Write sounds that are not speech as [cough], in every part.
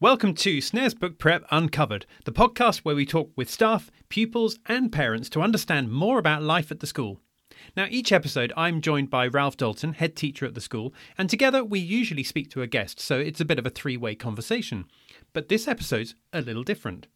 Welcome to Snaresbrook Prep Uncovered, the podcast where we talk with staff, pupils, and parents to understand more about life at the school. Now, each episode, I'm joined by Ralph Dalton, head teacher at the school, and together we usually speak to a guest, so it's a bit of a three way conversation. But this episode's a little different.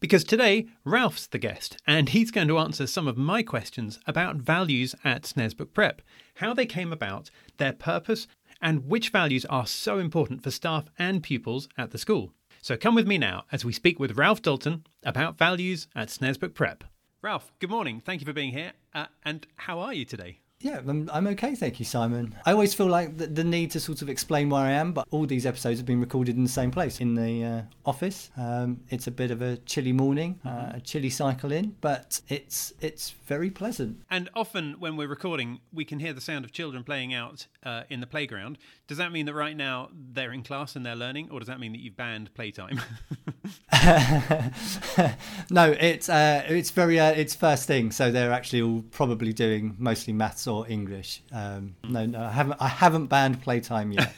Because today, Ralph's the guest, and he's going to answer some of my questions about values at Snaresbrook Prep, how they came about, their purpose, and which values are so important for staff and pupils at the school. So come with me now as we speak with Ralph Dalton about values at Snaresbrook Prep. Ralph, good morning. Thank you for being here. Uh, and how are you today? Yeah, I'm, I'm okay, thank you, Simon. I always feel like the, the, need to sort of explain where I am, but all these episodes have been recorded in the same place, in the uh, office. Um, it's a bit of a chilly morning, uh, a chilly cycle in, but it's it's very pleasant. And often when we're recording, we can hear the sound of children playing out uh, in the playground. Does that mean that right now they're in class and they're learning, or does that mean that you've banned playtime? [laughs] [laughs] no, it's uh, it's very uh, it's first thing, so they're actually all probably doing mostly maths or English. Um, no, no, I haven't. I haven't banned playtime yet.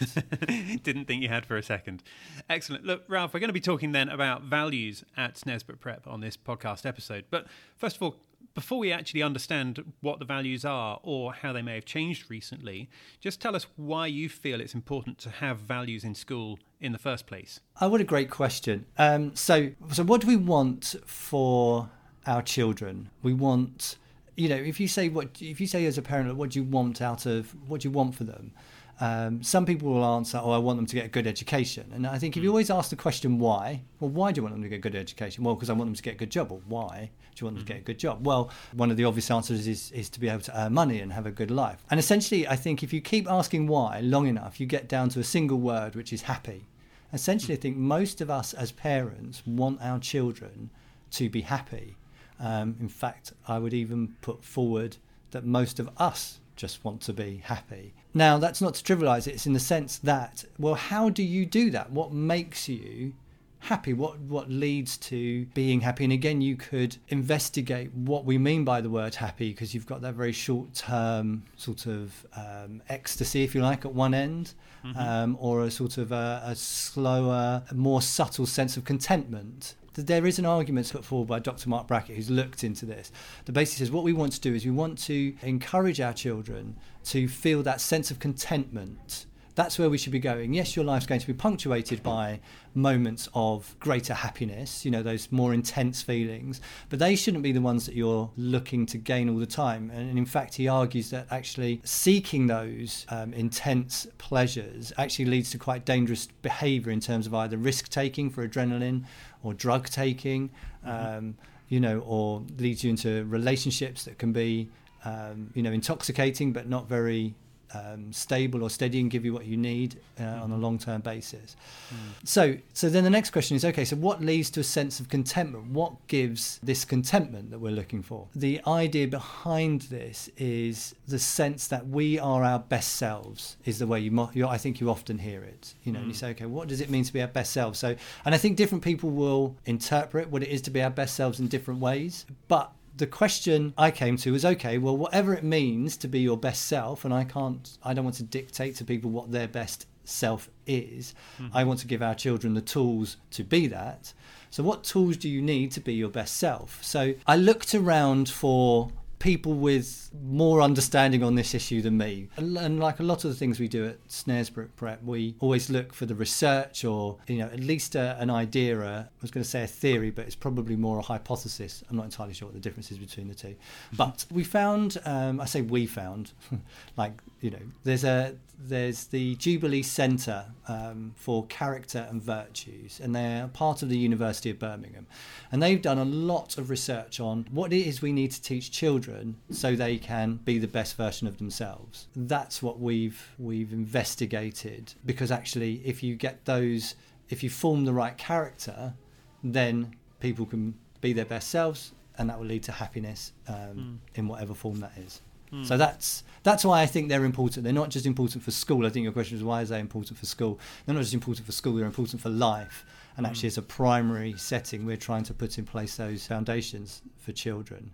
[laughs] Didn't think you had for a second. Excellent. Look, Ralph, we're going to be talking then about values at Snaresbrook Prep on this podcast episode. But first of all, before we actually understand what the values are or how they may have changed recently, just tell us why you feel it's important to have values in school in the first place. Oh, what a great question. Um, so, so what do we want for our children? We want you know, if you say what if you say as a parent, what do you want out of what do you want for them? Um, some people will answer, "Oh, I want them to get a good education." And I think if you hmm. always ask the question why, well, why do you want them to get a good education? Well, because I want them to get a good job. Well, why do you want them to get a good job? Well, one of the obvious answers is is to be able to earn money and have a good life. And essentially, I think if you keep asking why long enough, you get down to a single word, which is happy. Essentially, I think most of us as parents want our children to be happy. Um, in fact, I would even put forward that most of us just want to be happy. Now, that's not to trivialize it, it's in the sense that, well, how do you do that? What makes you happy? What what leads to being happy? And again, you could investigate what we mean by the word happy because you've got that very short term sort of um, ecstasy, if you like, at one end, mm-hmm. um, or a sort of a, a slower, more subtle sense of contentment there is an argument put forward by Dr. Mark Brackett, who's looked into this. The basically says what we want to do is we want to encourage our children to feel that sense of contentment. That's where we should be going. Yes, your life's going to be punctuated by moments of greater happiness, you know, those more intense feelings, but they shouldn't be the ones that you're looking to gain all the time. And in fact, he argues that actually seeking those um, intense pleasures actually leads to quite dangerous behavior in terms of either risk taking for adrenaline or drug taking, mm-hmm. um, you know, or leads you into relationships that can be, um, you know, intoxicating but not very um, stable or steady and give you what you need uh, mm. on a mm-hmm. long term basis. Mm. So, so then the next question is okay, so what leads to a sense of contentment? What gives this contentment that we're looking for? The idea behind this is the sense that we are our best selves, is the way you, mo- I think you often hear it. You know, mm. and you mm. say, okay, what does it mean to be our best selves? So, and I think different people will interpret what it is to be our best selves in different ways, but the question I came to was okay, well, whatever it means to be your best self, and I can't, I don't want to dictate to people what their best self is. Mm-hmm. I want to give our children the tools to be that. So, what tools do you need to be your best self? So, I looked around for people with more understanding on this issue than me. And like a lot of the things we do at Snaresbrook Prep, we always look for the research or, you know, at least a, an idea. A, I was going to say a theory, but it's probably more a hypothesis. I'm not entirely sure what the difference is between the 2 mm-hmm. But we found, um, I say we found, [laughs] like, you know, there's a there's the Jubilee Centre um, for Character and Virtues, and they're part of the University of Birmingham. And they've done a lot of research on what it is we need to teach children so they can be the best version of themselves. That's what we've we've investigated because actually, if you get those, if you form the right character, then people can be their best selves, and that will lead to happiness um, mm. in whatever form that is. Mm. So that's that's why I think they're important. They're not just important for school. I think your question is why is they important for school? They're not just important for school. They're important for life. And actually, mm. as a primary setting, we're trying to put in place those foundations for children.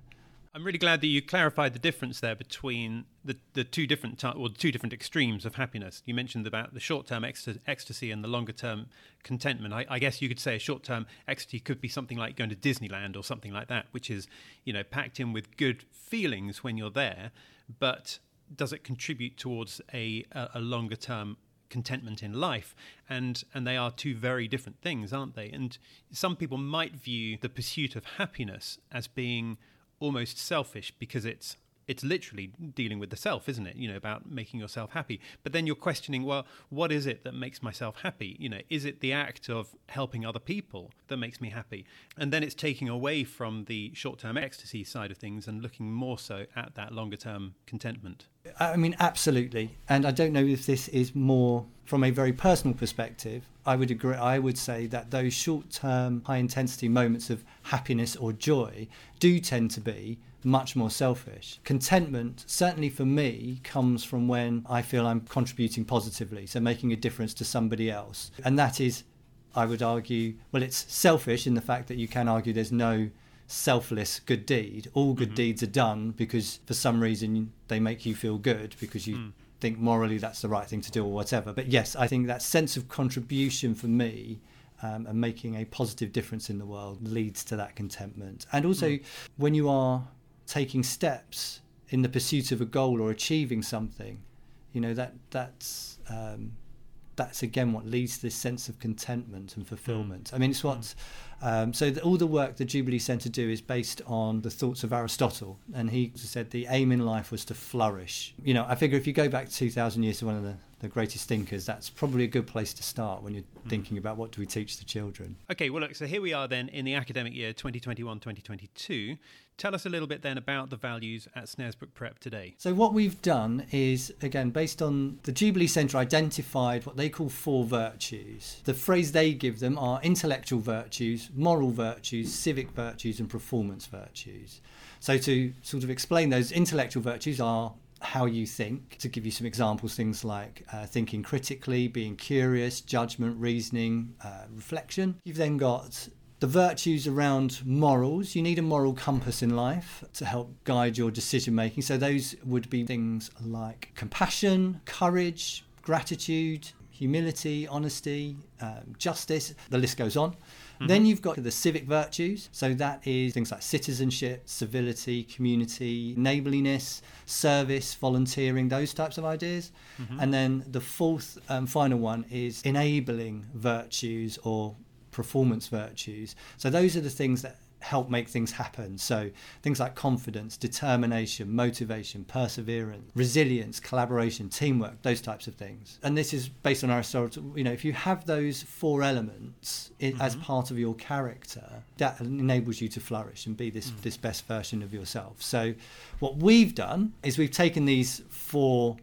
I'm really glad that you clarified the difference there between the, the two different or two different extremes of happiness. You mentioned about the short-term ecstasy and the longer-term contentment. I, I guess you could say a short-term ecstasy could be something like going to Disneyland or something like that, which is you know packed in with good feelings when you're there, but does it contribute towards a, a, a longer-term contentment in life and and they are two very different things aren't they and some people might view the pursuit of happiness as being almost selfish because it's it's literally dealing with the self, isn't it? You know, about making yourself happy. But then you're questioning, well, what is it that makes myself happy? You know, is it the act of helping other people that makes me happy? And then it's taking away from the short term ecstasy side of things and looking more so at that longer term contentment. I mean, absolutely. And I don't know if this is more from a very personal perspective. I would agree. I would say that those short term, high intensity moments of happiness or joy do tend to be much more selfish. Contentment, certainly for me, comes from when I feel I'm contributing positively, so making a difference to somebody else. And that is, I would argue, well, it's selfish in the fact that you can argue there's no selfless good deed. All good mm-hmm. deeds are done because for some reason they make you feel good because you mm. Think morally that's the right thing to do or whatever. But yes, I think that sense of contribution for me um, and making a positive difference in the world leads to that contentment. And also, mm. when you are taking steps in the pursuit of a goal or achieving something, you know that that's um, that's again what leads to this sense of contentment and fulfillment. Mm. I mean, it's what. Mm. Um, so the, all the work the Jubilee Centre do is based on the thoughts of Aristotle, and he said the aim in life was to flourish. You know, I figure if you go back two thousand years to one of the the greatest thinkers, that's probably a good place to start when you're mm. thinking about what do we teach the children. Okay, well, look, so here we are then in the academic year 2021 2022. Tell us a little bit then about the values at Snaresbrook Prep today. So, what we've done is, again, based on the Jubilee Centre identified what they call four virtues. The phrase they give them are intellectual virtues, moral virtues, civic virtues, and performance virtues. So, to sort of explain those, intellectual virtues are how you think. To give you some examples, things like uh, thinking critically, being curious, judgment, reasoning, uh, reflection. You've then got the virtues around morals. You need a moral compass in life to help guide your decision making. So, those would be things like compassion, courage, gratitude, humility, honesty, um, justice. The list goes on. Mm-hmm. Then you've got the civic virtues. So that is things like citizenship, civility, community, neighborliness, service, volunteering, those types of ideas. Mm-hmm. And then the fourth and final one is enabling virtues or performance virtues. So those are the things that help make things happen. So things like confidence, determination, motivation, perseverance, resilience, collaboration, teamwork, those types of things. And this is based on Aristotle. You know, if you have those four elements mm-hmm. as part of your character, that enables you to flourish and be this mm. this best version of yourself. So what we've done is we've taken these four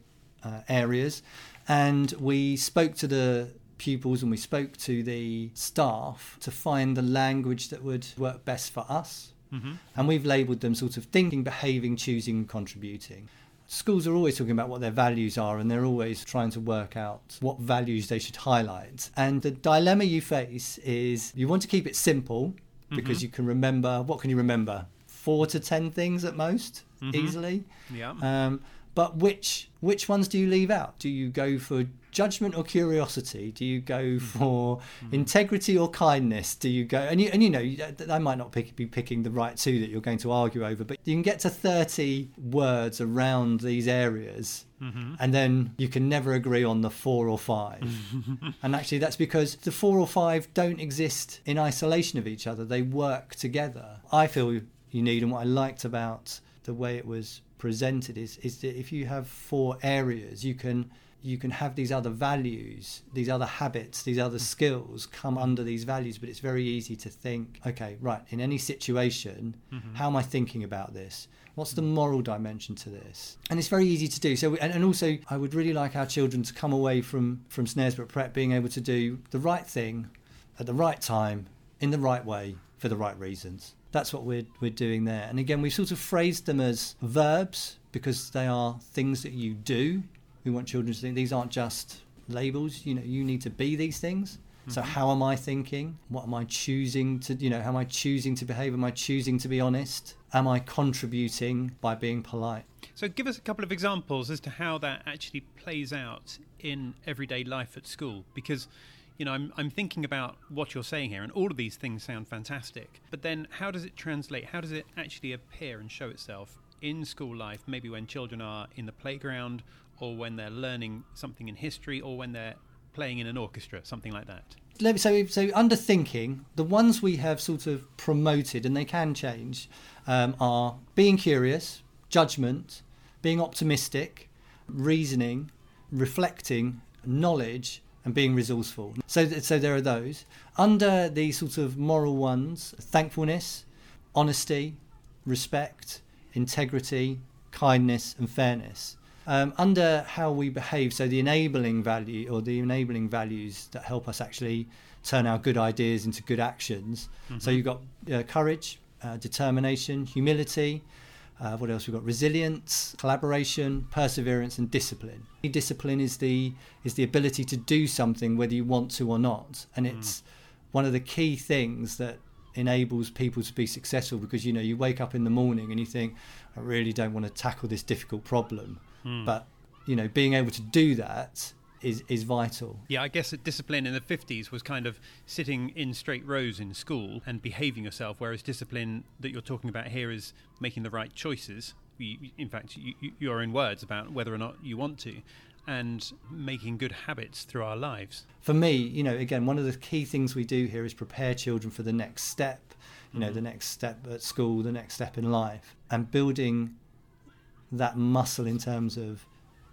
uh, areas and we spoke to the pupils and we spoke to the staff to find the language that would work best for us. Mm-hmm. And we've labelled them sort of thinking, behaving, choosing, contributing. Schools are always talking about what their values are and they're always trying to work out what values they should highlight. And the dilemma you face is you want to keep it simple because mm-hmm. you can remember what can you remember? Four to ten things at most, mm-hmm. easily. Yeah. Um, but which which ones do you leave out? Do you go for judgment or curiosity? Do you go hmm. for mm. integrity or kindness? Do you go and you and you know I might not pick, be picking the right two that you're going to argue over, but you can get to thirty words around these areas, mm-hmm. and then you can never agree on the four or five. [laughs] and actually, that's because the four or five don't exist in isolation of each other; they work together. I feel you need, and what I liked about the way it was presented is is that if you have four areas, you can you can have these other values, these other habits, these other skills come under these values, but it's very easy to think, okay, right, in any situation, mm-hmm. how am I thinking about this? What's the moral dimension to this? And it's very easy to do. So, and, and also, I would really like our children to come away from from Snaresbrook Prep being able to do the right thing at the right time in the right way for the right reasons. That's what we're we're doing there. And again, we've sort of phrased them as verbs because they are things that you do we want children to think these aren't just labels. You know, you need to be these things. So mm-hmm. how am I thinking? What am I choosing to, you know, how am I choosing to behave? Am I choosing to be honest? Am I contributing by being polite? So, give us a couple of examples as to how that actually plays out in everyday life at school. Because, you know, I'm, I'm thinking about what you're saying here, and all of these things sound fantastic. But then, how does it translate? How does it actually appear and show itself in school life? Maybe when children are in the playground, or when they're learning something in history, or when they're playing in an orchestra, something like that. So so under thinking, the ones we have sort of promoted, and they can change, um, are being curious, judgment, being optimistic, reasoning, reflecting, knowledge, and being resourceful. So, so there are those. Under the sort of moral ones, thankfulness, honesty, respect, integrity, kindness, and fairness. Um, under how we behave, so the enabling value or the enabling values that help us actually turn our good ideas into good actions. Mm-hmm. So you've got uh, courage, uh, determination, humility, uh, what else we've got? Resilience, collaboration, perseverance, and discipline. Discipline is the is the ability to do something whether you want to or not, and mm. it's mm. one of the key things that enables people to be successful because you know you wake up in the morning and you think I really don't want to tackle this difficult problem, mm. but you know being able to do that is is vital. Yeah, I guess that discipline in the 50s was kind of sitting in straight rows in school and behaving yourself, whereas discipline that you're talking about here is making the right choices. in fact, you, your own words about whether or not you want to, and making good habits through our lives. For me, you know, again, one of the key things we do here is prepare children for the next step. You know, mm. the next step at school, the next step in life, and building that muscle in terms of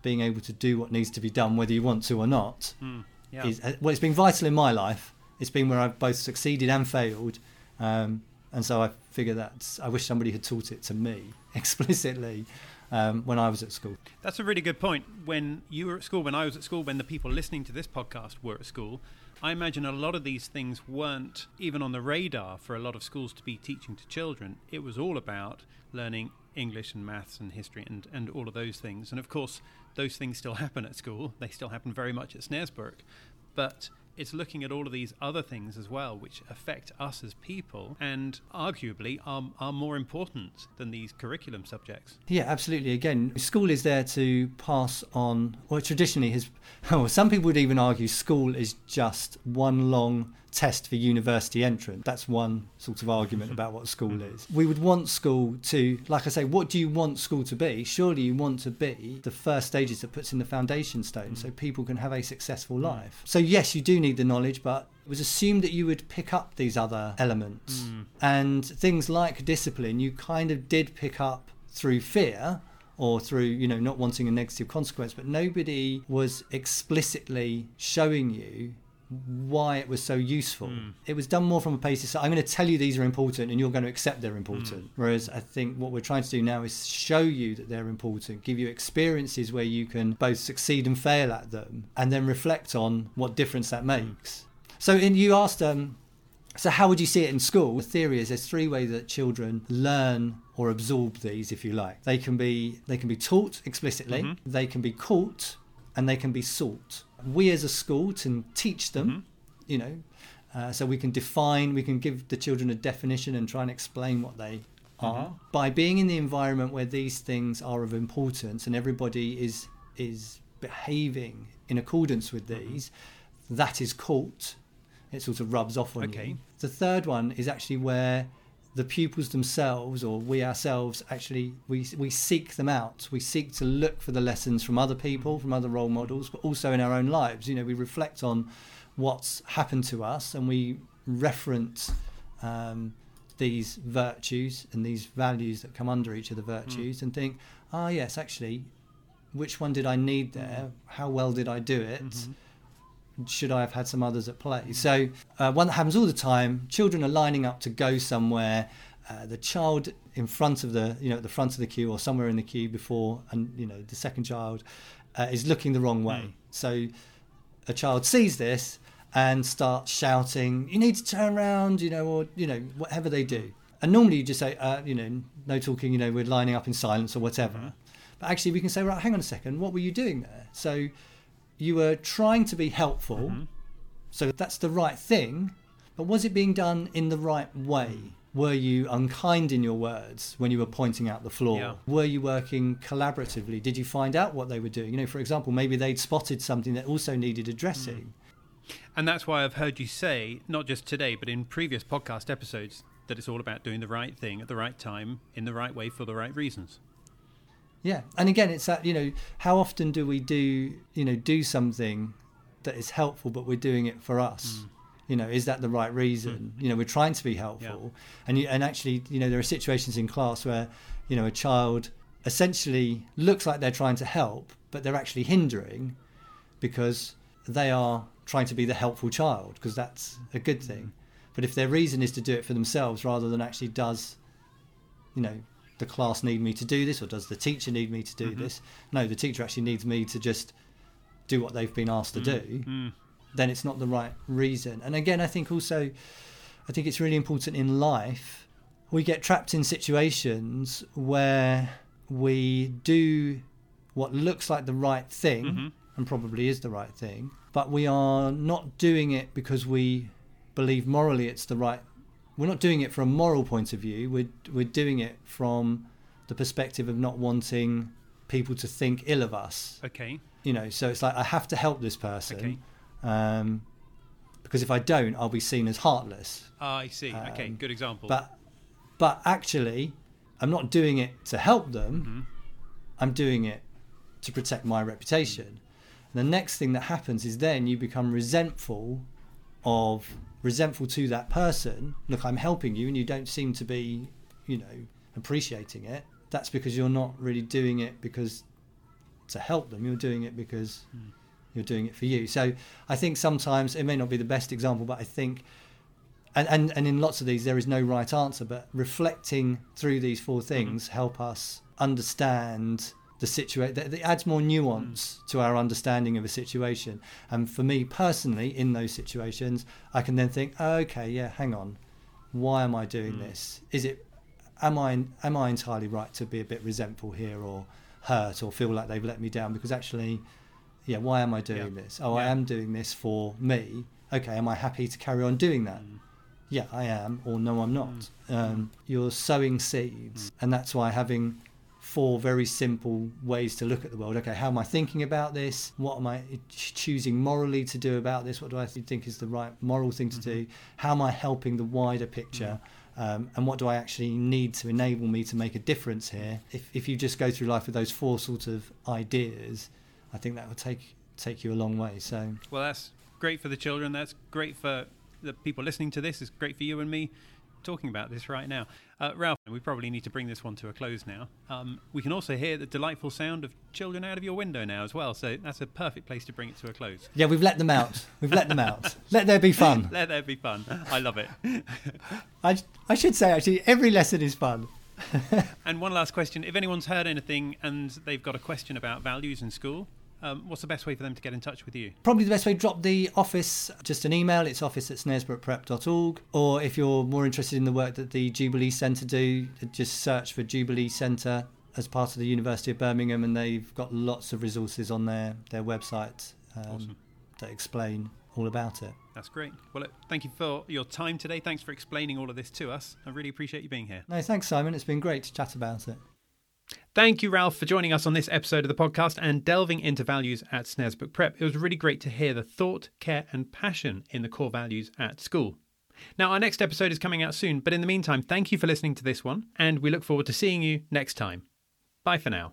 being able to do what needs to be done, whether you want to or not, mm, yeah. is uh, well, it's been vital in my life. It's been where I've both succeeded and failed, um, and so I figure that I wish somebody had taught it to me [laughs] explicitly. Um, when I was at school. That's a really good point. When you were at school, when I was at school, when the people listening to this podcast were at school, I imagine a lot of these things weren't even on the radar for a lot of schools to be teaching to children. It was all about learning English and maths and history and, and all of those things. And of course, those things still [laughs] happen at school. They still happen very much at Snaresbrook. But it's looking at all of these other things as well, which affect us as people and arguably are, are more important than these curriculum subjects. Yeah, absolutely. Again, school is there to pass on, or traditionally has, [laughs] oh, some people would even argue school is just one long test for university entrance. That's one sort of argument mm-hmm. about what school mm-hmm. is. We would want school to, like I say, what do you want school to be? Surely you want to be the first stages that puts in the foundation stone so mm-hmm. people can have a successful life. So, yes, you do need the knowledge, but it was assumed that you would pick up these other elements. Mm. And things like discipline, you kind of did pick up through fear or through you know not wanting a negative consequence but nobody was explicitly showing you why it was so useful. Mm. It was done more from a basis so I'm going to tell you these are important and you're going to accept they're important. Mm. Whereas I think what we're trying to do now is show you that they're important, give you experiences where you can both succeed and fail at them, and then reflect on what difference that makes. Mm. So, in, you asked, um, so how would you see it in school? The theory is there's three ways that children learn or absorb these, if you like. They can be they can be taught explicitly, mm-hmm. they can be caught, and they can be sought we as a school can teach them, mm-hmm. you know, uh, so we can define, we can give the children a definition and try and explain what they mm-hmm. are. By being in the environment where these things are of importance and everybody is is behaving in accordance with mm-hmm. these, that is caught. It sort of rubs off on okay. you. The third one is actually where the pupils themselves or we ourselves actually we we seek them out. We seek to look for the lessons from other people from other role models but also in our own lives. You know we reflect on what's happened to us and we reference um, these virtues and these values that come under each of the virtues mm. and think ah oh, yes actually which one did i need there? How well did i do it? Mm-hmm should I have had some others at play? So, uh, one that happens all the time children are lining up to go somewhere. Uh, the child in front of the, you know, at the front of the queue or somewhere in the queue before, and you know, the second child uh, is looking the wrong way. Mm. So, a child sees this and starts shouting, "You need to turn around," you know, or you know, whatever they do. And normally you just say, uh, you know, no talking, you know, we're lining up in silence or whatever. Mm-hmm. But actually, we can say, right, hang on a second, what were you doing there? So you were trying to be helpful, mm-hmm. So that's the right thing, but was it being done in the right way? Were you unkind in your words when you were pointing out the flaw? Yeah. Were you working collaboratively? Did you find out what they were doing? You know, for example, maybe they'd spotted something that also needed addressing. And that's why I've heard you say, not just today, but in previous podcast episodes, that it's all about doing the right thing at the right time, in the right way, for the right reasons. Yeah, and again, it's that you know, how often do we do you know do something that is helpful, but we're doing it for us? Mm. You know, is that the right reason? Mm. You know, we're trying to be helpful, and you, and actually, you know, there are situations in class where you know a child essentially looks like they're trying to help, but they're actually hindering because they are trying to be the helpful child because that's a good mm. thing. But if their reason is to do it for themselves rather than actually does, you know, the class need me to do this or does the teacher need me to do mm-hmm. this? No, the teacher actually needs me to just do what they've been asked to mm, do. Mm. Then it's not the right reason. And again, I think also, I think it's really important in life. We get trapped in situations where we do what looks like the right thing mm-hmm. and probably is the right thing, but we are not doing it because we believe morally it's the right. We're not doing it from a moral point of view. We're we're doing it from the perspective of not wanting people to think ill of us. Okay. You know, so it's like I have to help this person, Okay. um, because if I don't, I'll be seen as heartless. Ah, I see. okay, Um, good example. But but actually, I'm not doing it to help them. I'm doing it to protect my reputation. And the next thing that happens is then you become resentful of resentful to that person. Look, I'm helping you, and you don't seem to be, you know, appreciating it. That's because you're not really doing it because to help them. You're doing it because hmm. you're doing it for you. So I think sometimes it may not be the best example, but I think and, and and in lots of these there is no right answer but reflecting through these four mm-hmm. things help us understand the situation that, that adds more nuance mm. to our understanding of a situation. And for me personally in those situations i can then think oh, okay yeah hang on. Why am i doing mm. this? Is it am i am i entirely right to be a bit resentful here or hurt or feel like they've let me down? Because actually yeah why am i doing Yeah. this? Oh i am doing this for me. Okay am i happy to carry on doing that? Mm. Yeah, I am, or no, I'm not. Um, you're sowing seeds, and that's why having four very simple ways to look at the world. Okay, how am I thinking about this? What am I choosing morally to do about this? What do I think is the right moral thing to do? How am I helping the wider picture? Um, and what do I actually need to enable me to make a difference here? If, if you just go through life with those four sort of ideas, I think that will take take you a long way. So well, that's great for the children. That's great for the people listening to this. It's great for you and me talking about this right now. Uh, Ralph, we probably need to bring this one to a close now. Um, we can also hear the delightful sound of children out of your window now as well. So that's a perfect place to bring it to a close. yeah, we've let them out. We've let them out. Let there be fun. [laughs] Let there be fun. I love it. [laughs] I, I should say actually every lesson is fun. [laughs] And one last question: If anyone's heard anything and they've got a question about values in school, um, what's the best way for them to get in touch with you? Probably the best way drop the office just an email. It's office at snaresbrookprep.org. Or if you're more interested in the work that the Jubilee Centre do, just search for Jubilee Centre as part of the University of Birmingham, and they've got lots of resources on their their website um, Awesome. that explain all about it. That's great. Well, thank you for your time today. Thanks for explaining all of this to us. I really appreciate you being here. No, thanks, Simon. It's been great to chat about it. Thank you, Ralph, for joining us on this episode of the podcast and delving into values at Snaresbrook Prep. It was really great to hear the thought, care, and passion in the core values at school. Now, our next episode is coming out soon, but in the meantime, thank you for listening to this one, and we look forward to seeing you next time. Bye for now.